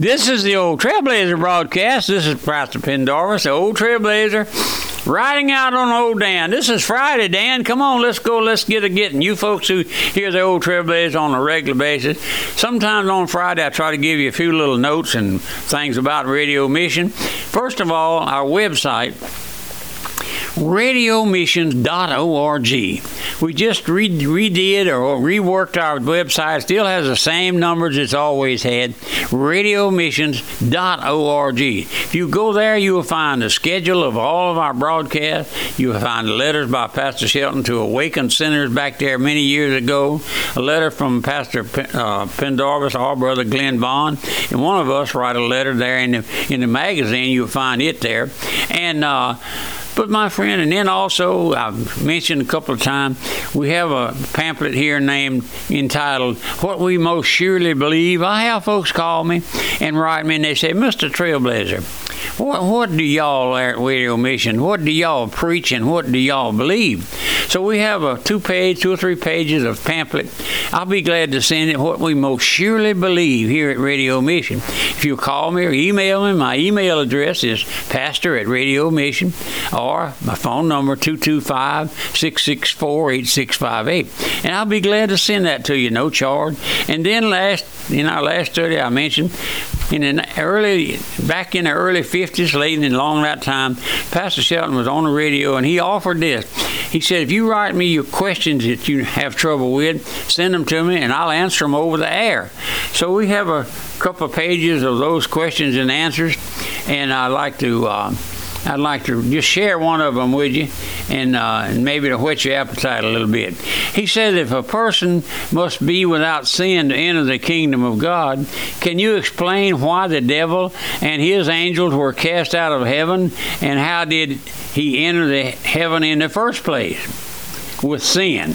This is the old Trailblazer broadcast. This is Pastor Pendarvis, the old Trailblazer, riding out on old Dan. This is Friday, Dan. Come on, let's go. Let's get a getting. You folks who hear the old Trailblazer on a regular basis, sometimes on Friday I try to give you a few little notes and things about radio mission. First of all, our website radiomissions.org. We just re- redid or reworked our website. Still has the same numbers it's always had. Radiomissions.org. If you go there, you will find the schedule of all of our broadcasts. You will find letters by Pastor Shelton to awakened sinners back there many years ago. A letter from Pastor P- uh, Pendarvis, our brother Glenn Bond, and one of us write a letter there in the in the magazine. You'll find it there, and. Uh, but my friend, and then also I've mentioned a couple of times we have a pamphlet here named entitled "What We Most Surely Believe." I have folks call me and write me, and they say, "Mr. Trailblazer, what what do y'all at Radio Mission? What do y'all preach, and what do y'all believe?" So we have a two-page, two or three pages of pamphlet. I'll be glad to send it. What we most surely believe here at Radio Mission. If you call me or email me, my email address is pastor at Radio Mission or my phone number 225-664-8658 and I'll be glad to send that to you no charge and then last in our last study I mentioned in the early back in the early 50s late in long that time Pastor Shelton was on the radio and he offered this. He said if you write me your questions that you have trouble with send them to me and I'll answer them over the air. So we have a couple of pages of those questions and answers and I'd like to uh, I'd like to just share one of them with you and, uh, and maybe to whet your appetite a little bit. He says, if a person must be without sin to enter the kingdom of God, can you explain why the devil and his angels were cast out of heaven and how did he enter the heaven in the first place? With sin.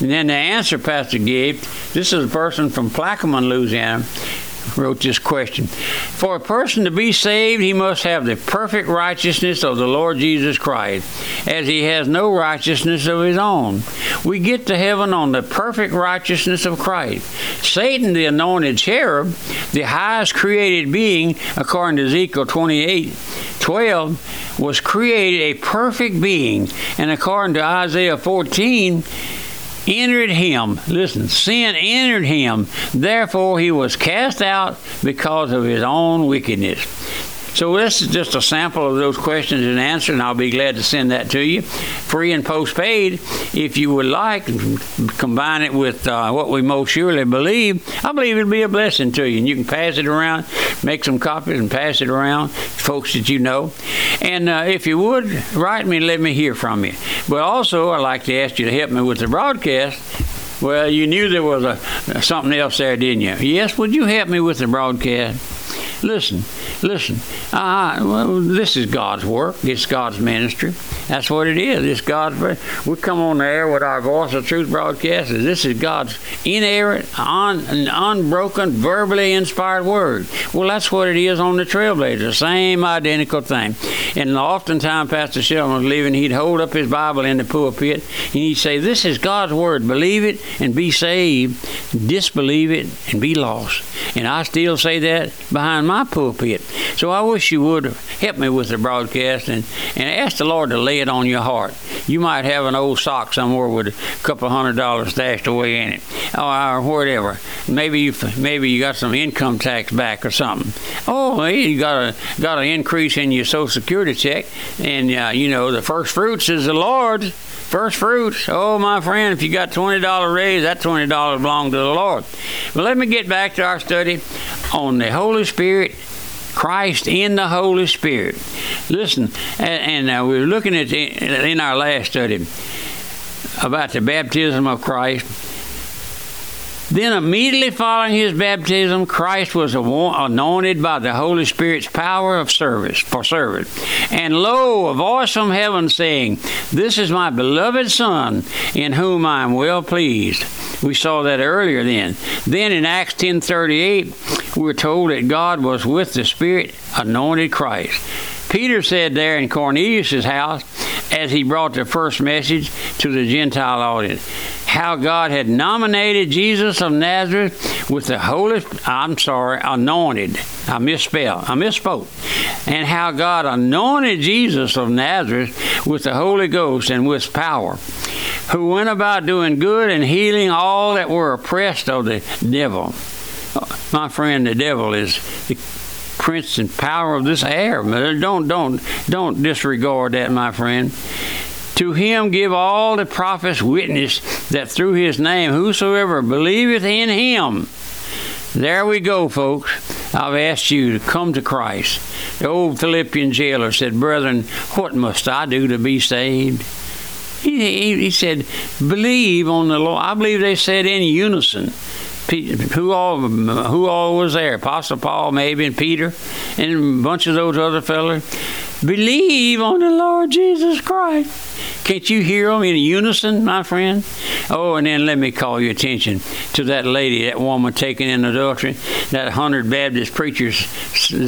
And then the answer Pastor gave, this is a person from Plaquemine, Louisiana wrote this question. For a person to be saved, he must have the perfect righteousness of the Lord Jesus Christ, as he has no righteousness of his own. We get to heaven on the perfect righteousness of Christ. Satan, the anointed cherub, the highest created being, according to Ezekiel 28 12, was created a perfect being, and according to Isaiah 14, entered him. Listen, sin entered him. Therefore, he was cast out because of his own wickedness. So this is just a sample of those questions and answers, and I'll be glad to send that to you, free and postpaid, if you would like. Combine it with uh, what we most surely believe. I believe it'll be a blessing to you, and you can pass it around, make some copies, and pass it around, folks that you know. And uh, if you would write me, and let me hear from you. But also, I'd like to ask you to help me with the broadcast. Well, you knew there was a something else there, didn't you? Yes. Would you help me with the broadcast? Listen, listen. Uh, well, this is God's work. It's God's ministry. That's what it is. It's God's. We come on the air with our Voice of Truth broadcast. This is God's inerrant, un, unbroken, verbally inspired word. Well, that's what it is on the Trailblazer. Same identical thing. And oftentimes, Pastor Shelton was leaving, he'd hold up his Bible in the pulpit and he'd say, This is God's word. Believe it and be saved. Disbelieve it and be lost. And I still say that behind my pulpit. So I wish you would help me with the broadcast and, and ask the Lord to lay it on your heart. You might have an old sock somewhere with a couple hundred dollars stashed away in it, or, whatever. Maybe you maybe you got some income tax back or something. Oh, you got a got an increase in your Social Security check, and uh, you know the first fruits is the Lord's. First fruits. Oh, my friend, if you got $20 raise, that $20 belongs to the Lord. But let me get back to our study on the Holy Spirit Christ in the Holy Spirit. Listen, and, and uh, we were looking at the, in our last study about the baptism of Christ. Then, immediately following his baptism, Christ was anointed by the Holy Spirit's power of service for service. And lo, a voice from heaven saying, "This is my beloved Son, in whom I am well pleased." We saw that earlier. Then, then in Acts ten thirty eight, we're told that God was with the Spirit, anointed Christ. Peter said there in Cornelius' house, as he brought the first message to the Gentile audience, how God had nominated Jesus of Nazareth with the Holy, I'm sorry, anointed. I misspelled, I misspoke. And how God anointed Jesus of Nazareth with the Holy Ghost and with power, who went about doing good and healing all that were oppressed of the devil. My friend, the devil is prince and power of this air. Don't don't don't disregard that, my friend. To him give all the prophets witness that through his name whosoever believeth in him. There we go, folks. I've asked you to come to Christ. The old Philippian jailer said, Brethren, what must I do to be saved? He, he, he said, Believe on the Lord. I believe they said in unison who all who all was there? Apostle Paul, maybe, and Peter, and a bunch of those other fellas. Believe on the Lord Jesus Christ. Can't you hear them in unison, my friend? Oh, and then let me call your attention to that lady, that woman taken in adultery. That hundred Baptist preachers,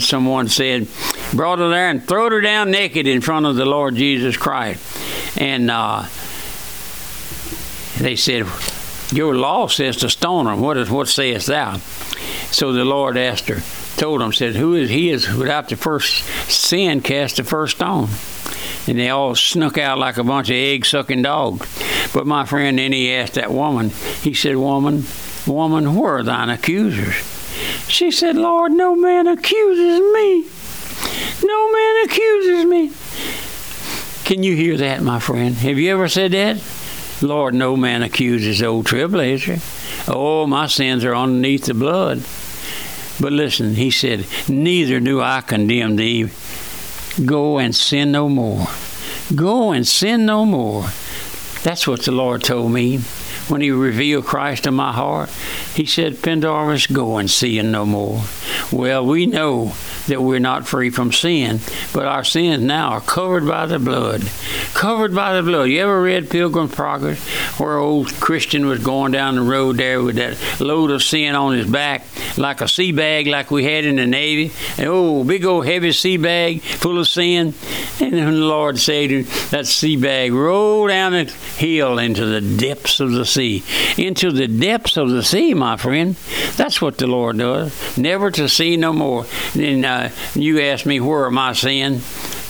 someone said, brought her there and throwed her down naked in front of the Lord Jesus Christ. And uh, they said, your law says to stone them. What is what sayest thou? So the Lord asked her, told him, said, Who is he is without the first sin cast the first stone? And they all snuck out like a bunch of egg sucking dogs. But my friend, then he asked that woman, he said, Woman, woman, where are thine accusers? She said, Lord, no man accuses me. No man accuses me. Can you hear that, my friend? Have you ever said that? Lord, no man accuses old trailblazer. Oh, my sins are underneath the blood. But listen, he said, Neither do I condemn thee. Go and sin no more. Go and sin no more. That's what the Lord told me when He revealed Christ in my heart. He said, Pendarvis, go and sin no more. Well, we know that we're not free from sin, but our sins now are covered by the blood. Covered by the blood. You ever read Pilgrim's Progress where old Christian was going down the road there with that load of sin on his back, like a sea bag like we had in the Navy? And, oh, big old heavy sea bag full of sin. And then the Lord said, that sea bag roll down the hill into the depths of the sea. Into the depths of the sea, my friend. That's what the Lord does. Never to see no more. And uh, Uh, you ask me, where am I sin?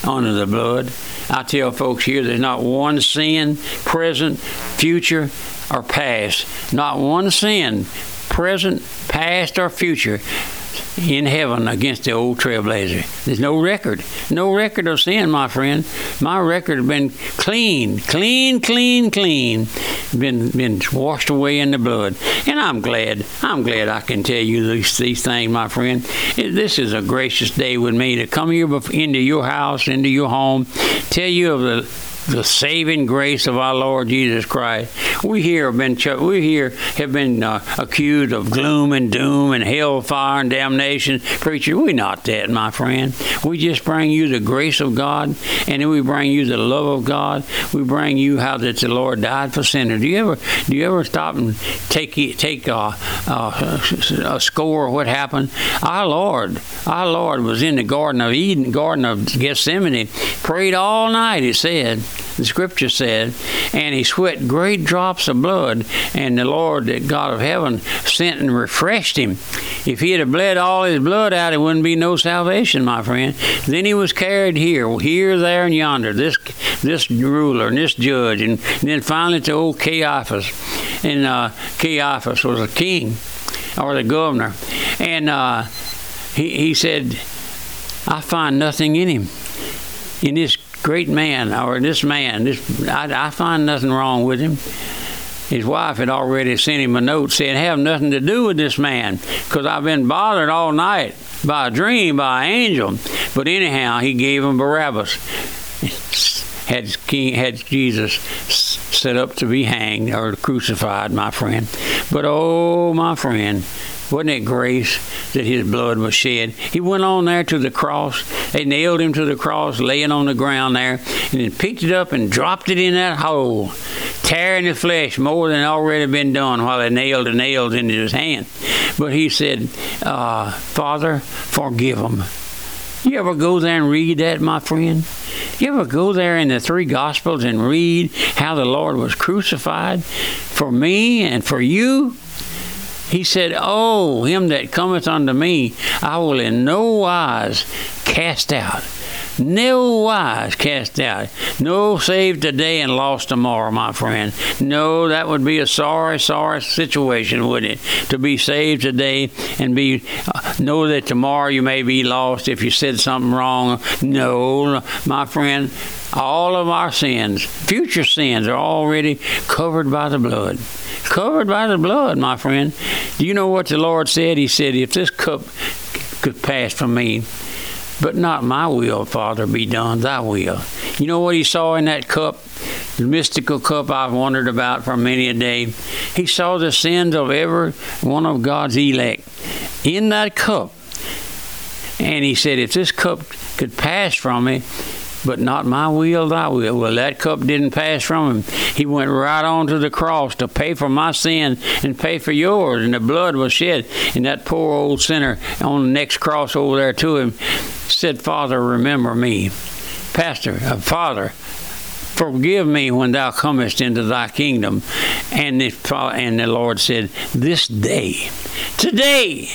Under the blood. I tell folks here there's not one sin, present, future, or past. Not one sin, present, past, or future in heaven against the old trailblazer. There's no record. No record of sin, my friend. My record has been clean, clean, clean, clean. Been been washed away in the blood. And I'm glad. I'm glad I can tell you these, these things, my friend. This is a gracious day with me to come here into your house, into your home, tell you of the the saving grace of our Lord Jesus Christ. We here have been we here have been uh, accused of gloom and doom and hellfire and damnation. Preacher, we not that, my friend. We just bring you the grace of God, and then we bring you the love of God. We bring you how that the Lord died for sinners. Do you ever do you ever stop and take take a, a, a score of what happened? Our Lord, our Lord was in the Garden of Eden, Garden of Gethsemane, prayed all night. He said the scripture said, and he sweat great drops of blood, and the Lord, the God of heaven, sent and refreshed him. If he had bled all his blood out, it wouldn't be no salvation, my friend. Then he was carried here, here, there, and yonder. This this ruler and this judge, and, then finally to old Caiaphas. And uh, Caiaphas was a king or the governor, and uh, he he said, "I find nothing in him." In this great man, or this man, this I, I find nothing wrong with him. His wife had already sent him a note saying, Have nothing to do with this man because I've been bothered all night by a dream, by an angel. But anyhow, he gave him Barabbas. Had, King, had Jesus set up to be hanged or crucified, my friend. But oh, my friend, wasn't it grace that his blood was shed? He went on there to the cross. They nailed him to the cross, laying on the ground there, and then picked it up and dropped it in that hole, tearing the flesh more than already been done while they nailed the nails into his hand. But he said, uh, Father, forgive them. You ever go there and read that, my friend? You ever go there in the three Gospels and read how the Lord was crucified for me and for you? He said, Oh, him that cometh unto me, I will in no wise cast out. No wise cast out. No saved today and lost tomorrow, my friend. No, that would be a sorry, sorry situation, wouldn't it? To be saved today and be uh, know that tomorrow you may be lost if you said something wrong. No, my friend. All of our sins, future sins, are already covered by the blood covered by the blood, my friend. Do you know what the Lord said? He said, If this cup could pass from me, but not my will, Father, be done, thy will. You know what he saw in that cup? The mystical cup I've wondered about for many a day. He saw the sins of every one of God's elect in that cup. And he said, If this cup could pass from me, but not my will, thy will. Well, that cup didn't pass from him. He went right on to the cross to pay for my sin and pay for yours, and the blood was shed. And that poor old sinner on the next cross over there to him said, Father, remember me. Pastor, uh, Father, forgive me when thou comest into thy kingdom. And the, and the Lord said, This day, today,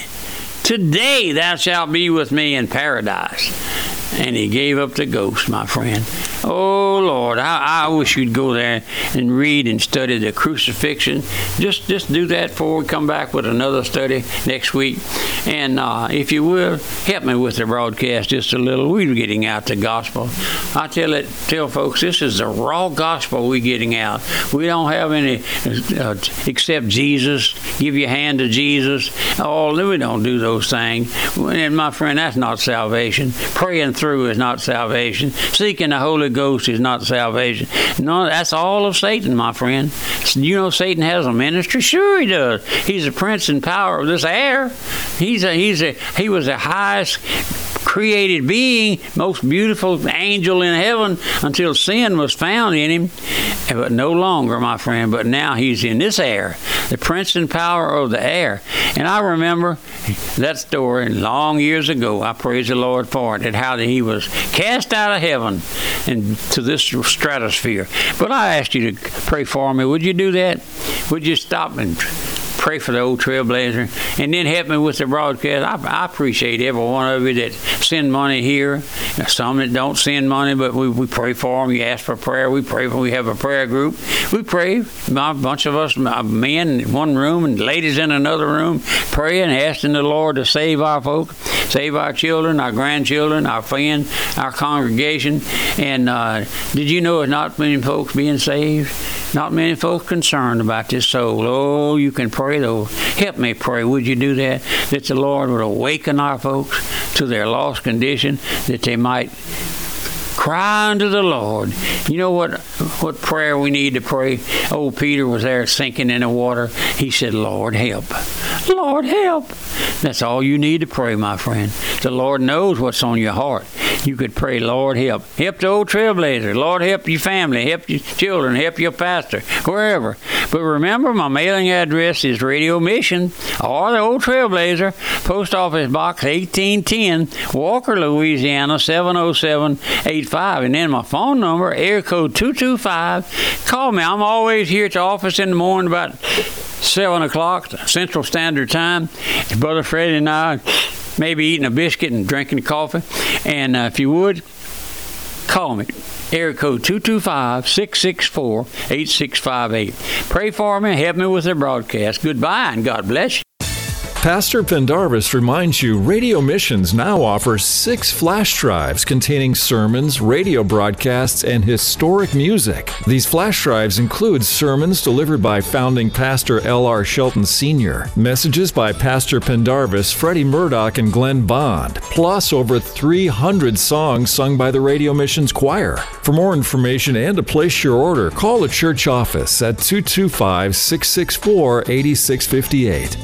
today thou shalt be with me in paradise and he gave up the ghost, my friend. Oh Lord, I, I wish you'd go there and read and study the crucifixion. Just just do that before we come back with another study next week. And uh, if you will, help me with the broadcast just a little. We're getting out the gospel. I tell it, tell folks, this is the raw gospel we're getting out. We don't have any uh, except Jesus. Give your hand to Jesus. Oh, we don't do those things. And my friend, that's not salvation. Praying through is not salvation. Seeking the Holy Ghost is not salvation. No, that's all of Satan, my friend. You know Satan has a ministry? Sure he does. He's a prince and power of this air. He's a he's a he was the highest created being, most beautiful angel in heaven until sin was found in him. But no longer, my friend, but now he's in this air, the prince and power of the air. And I remember that story long years ago. I praise the Lord for it, and how he was cast out of heaven and to this stratosphere. But I asked you to pray for me. Would you do that? Would you stop and pray for the old trailblazer, and then help me with the broadcast. I, I appreciate every one of you that send money here. Some that don't send money, but we, we pray for them. You ask for prayer, we pray for. We have a prayer group. We pray. A bunch of us men in one room and ladies in another room, praying, asking the Lord to save our folk, save our children, our grandchildren, our friends, our congregation. And uh, did you know it's not many folks being saved? Not many folks concerned about this soul. Oh, you can pray though. Help me pray. Would you do that? That the Lord would awaken our folks to their lost condition, that they might cry unto the Lord. You know what what prayer we need to pray? Old Peter was there sinking in the water. He said, Lord help. Lord help. That's all you need to pray, my friend. The Lord knows what's on your heart you could pray, Lord, help. Help the old trailblazer. Lord, help your family. Help your children. Help your pastor. Wherever. But remember, my mailing address is Radio Mission or the old trailblazer, Post Office Box 1810, Walker, Louisiana 70785. And then my phone number, air code 225. Call me. I'm always here at the office in the morning about 7 o'clock Central Standard Time. Brother Freddie and I maybe eating a biscuit and drinking coffee. And uh, if you would, call me. Air code 225 664 8658. Pray for me, help me with the broadcast. Goodbye and God bless you. Pastor Pendarvis reminds you Radio Missions now offers six flash drives containing sermons, radio broadcasts, and historic music. These flash drives include sermons delivered by founding pastor L.R. Shelton Sr., messages by Pastor Pendarvis, Freddie Murdoch, and Glenn Bond, plus over 300 songs sung by the Radio Missions Choir. For more information and to place your order, call the church office at 225 664 8658.